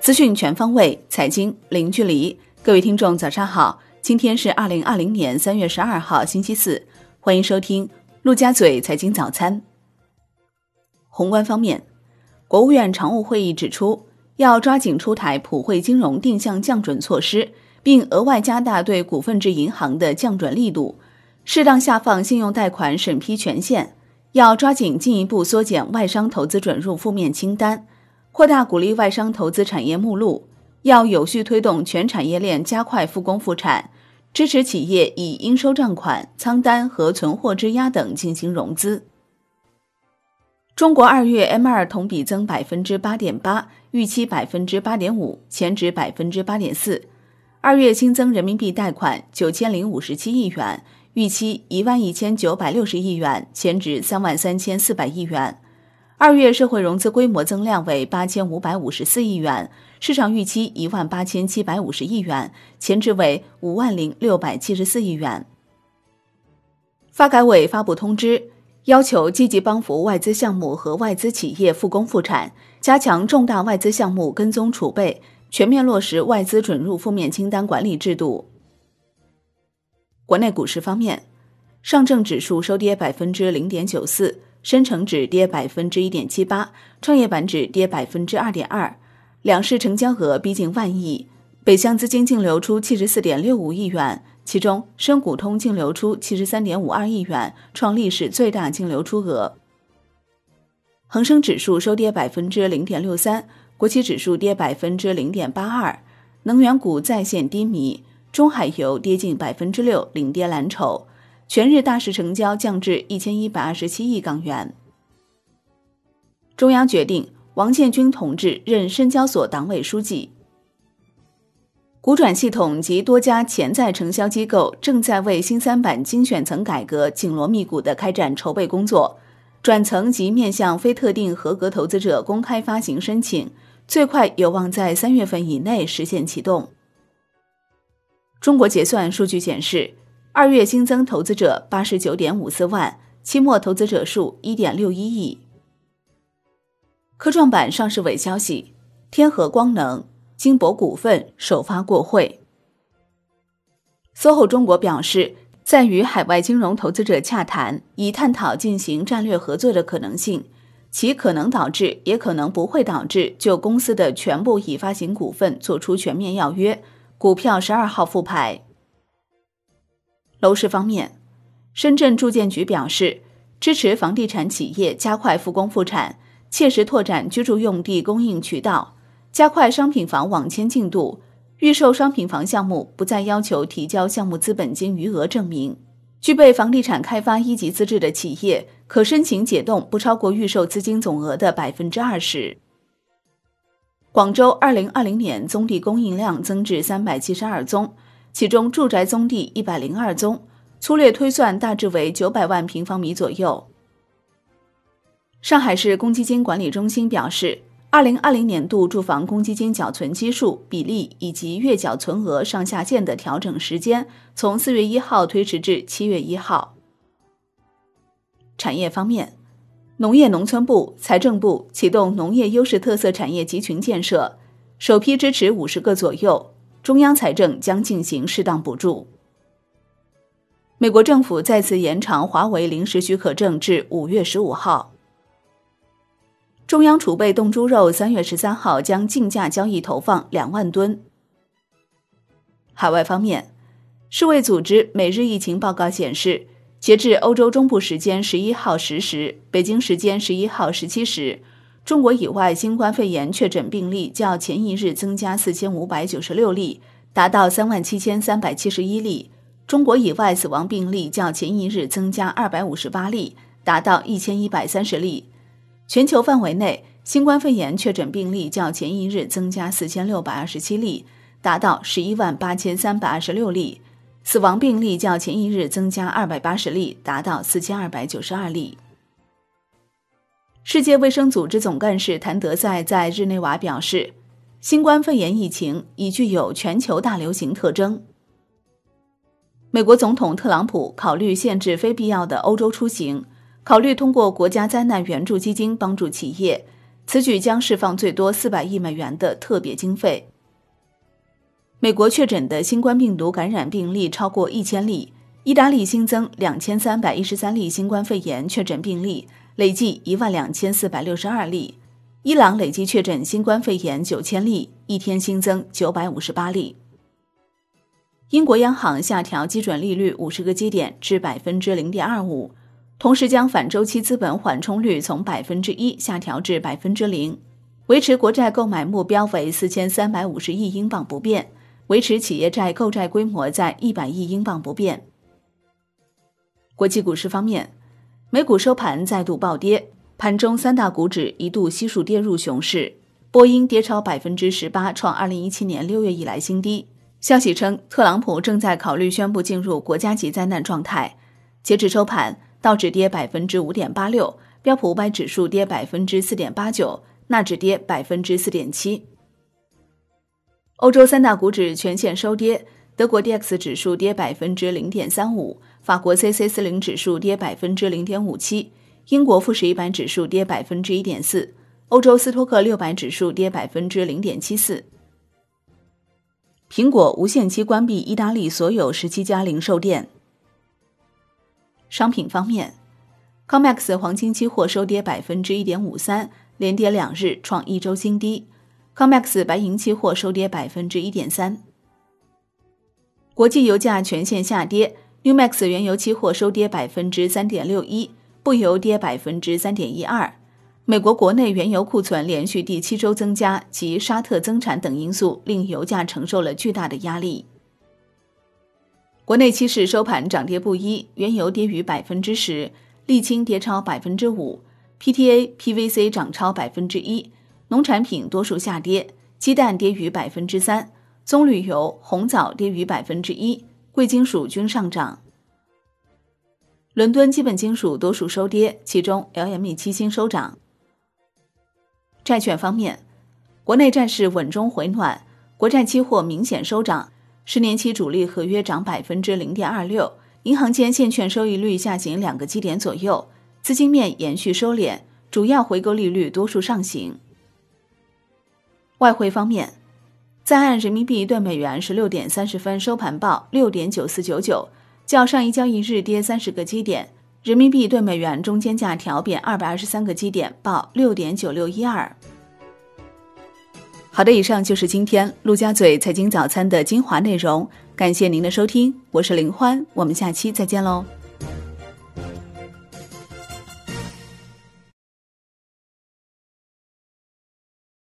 资讯全方位，财经零距离。各位听众，早上好！今天是二零二零年三月十二号，星期四。欢迎收听陆家嘴财经早餐。宏观方面，国务院常务会议指出，要抓紧出台普惠金融定向降准措施，并额外加大对股份制银行的降准力度，适当下放信用贷款审批权限。要抓紧进一步缩减外商投资准入负面清单。扩大鼓励外商投资产业目录，要有序推动全产业链加快复工复产，支持企业以应收账款、仓单和存货质押等进行融资。中国二月 M 二同比增百分之八点八，预期百分之八点五，前值百分之八点四。二月新增人民币贷款九千零五十七亿元，预期一万一千九百六十亿元，前值三万三千四百亿元。二月社会融资规模增量为八千五百五十四亿元，市场预期一万八千七百五十亿元，前值为五万零六百七十四亿元。发改委发布通知，要求积极帮扶外资项目和外资企业复工复产，加强重大外资项目跟踪储备，全面落实外资准入负面清单管理制度。国内股市方面，上证指数收跌百分之零点九四。深成指跌百分之一点七八，创业板指跌百分之二点二，两市成交额逼近万亿，北向资金净流出七十四点六五亿元，其中深股通净流出七十三点五二亿元，创历史最大净流出额。恒生指数收跌百分之零点六三，国企指数跌百分之零点八二，能源股再现低迷，中海油跌近百分之六，领跌蓝筹。全日大市成交降至一千一百二十七亿港元。中央决定王建军同志任深交所党委书记。股转系统及多家潜在承销机构正在为新三板精选层改革紧锣密鼓的开展筹备工作，转层及面向非特定合格投资者公开发行申请，最快有望在三月份以内实现启动。中国结算数据显示。二月新增投资者八十九点五四万，期末投资者数一点六一亿。科创板上市尾消息：天合光能、金博股份首发过会。SOHO 中国表示，在与海外金融投资者洽谈，以探讨进行战略合作的可能性，其可能导致，也可能不会导致就公司的全部已发行股份做出全面要约。股票十二号复牌。楼市方面，深圳住建局表示，支持房地产企业加快复工复产，切实拓展居住用地供应渠道，加快商品房网签进度。预售商品房项目不再要求提交项目资本金余额证明。具备房地产开发一级资质的企业，可申请解冻不超过预售资金总额的百分之二十。广州二零二零年宗地供应量增至三百七十二宗。其中，住宅宗地一百零二宗，粗略推算大致为九百万平方米左右。上海市公积金管理中心表示，二零二零年度住房公积金缴存基数比例以及月缴存额上下限的调整时间，从四月一号推迟至七月一号。产业方面，农业农村部、财政部启动农业优势特色产业集群建设，首批支持五十个左右。中央财政将进行适当补助。美国政府再次延长华为临时许可证至五月十五号。中央储备冻猪肉三月十三号将竞价交易投放两万吨。海外方面，世卫组织每日疫情报告显示，截至欧洲中部时间十一号十时，北京时间十一号十七时。中国以外新冠肺炎确诊病例较前一日增加四千五百九十六例，达到三万七千三百七十一例。中国以外死亡病例较前一日增加二百五十八例，达到一千一百三十例。全球范围内新冠肺炎确诊病例较前一日增加四千六百二十七例，达到十一万八千三百二十六例。死亡病例较前一日增加二百八十例，达到四千二百九十二例。世界卫生组织总干事谭德赛在日内瓦表示，新冠肺炎疫情已具有全球大流行特征。美国总统特朗普考虑限制非必要的欧洲出行，考虑通过国家灾难援助基金帮助企业，此举将释放最多四百亿美元的特别经费。美国确诊的新冠病毒感染病例超过一千例，意大利新增两千三百一十三例新冠肺炎确诊病例，累计一万两千四百六十二例。伊朗累计确诊新冠肺炎九千例，一天新增九百五十八例。英国央行下调基准利率五十个基点至百分之零点二五。同时将反周期资本缓冲率从百分之一下调至百分之零，维持国债购买目标为四千三百五十亿英镑不变，维持企业债购债规模在一百亿英镑不变。国际股市方面，美股收盘再度暴跌，盘中三大股指一度悉数跌入熊市，波音跌超百分之十八，创二零一七年六月以来新低。消息称，特朗普正在考虑宣布进入国家级灾难状态。截至收盘。道指跌百分之五点八六，标普五百指数跌百分之四点八九，纳指跌百分之四点七。欧洲三大股指全线收跌，德国 D X 指数跌百分之零点三五，法国 C C 四零指数跌百分之零点五七，英国富时一百指数跌百分之一点四，欧洲斯托克六百指数跌百分之零点七四。苹果无限期关闭意大利所有十七家零售店。商品方面，COMEX 黄金期货收跌百分之一点五三，连跌两日，创一周新低。COMEX 白银期货收跌百分之一点三。国际油价全线下跌，NEWMAX 原油期货收跌百分之三点六一，布油跌百分之三点一二。美国国内原油库存连续第七周增加及沙特增产等因素，令油价承受了巨大的压力。国内期市收盘涨跌不一，原油跌逾百分之十，沥青跌超百分之五，PTA、PVC 涨超百分之一，农产品多数下跌，鸡蛋跌逾百分之三，棕榈油、红枣跌逾百分之一，贵金属均上涨。伦敦基本金属多数收跌，其中 LME 期锌收涨。债券方面，国内债市稳中回暖，国债期货明显收涨。十年期主力合约涨百分之零点二六，银行间现券收益率下行两个基点左右，资金面延续收敛，主要回购利率多数上行。外汇方面，在岸人民币对美元十六点三十分收盘报六点九四九九，较上一交易日跌三十个基点，人民币对美元中间价调贬二百二十三个基点，报六点九六一二。好的，以上就是今天陆家嘴财经早餐的精华内容，感谢您的收听，我是林欢，我们下期再见喽。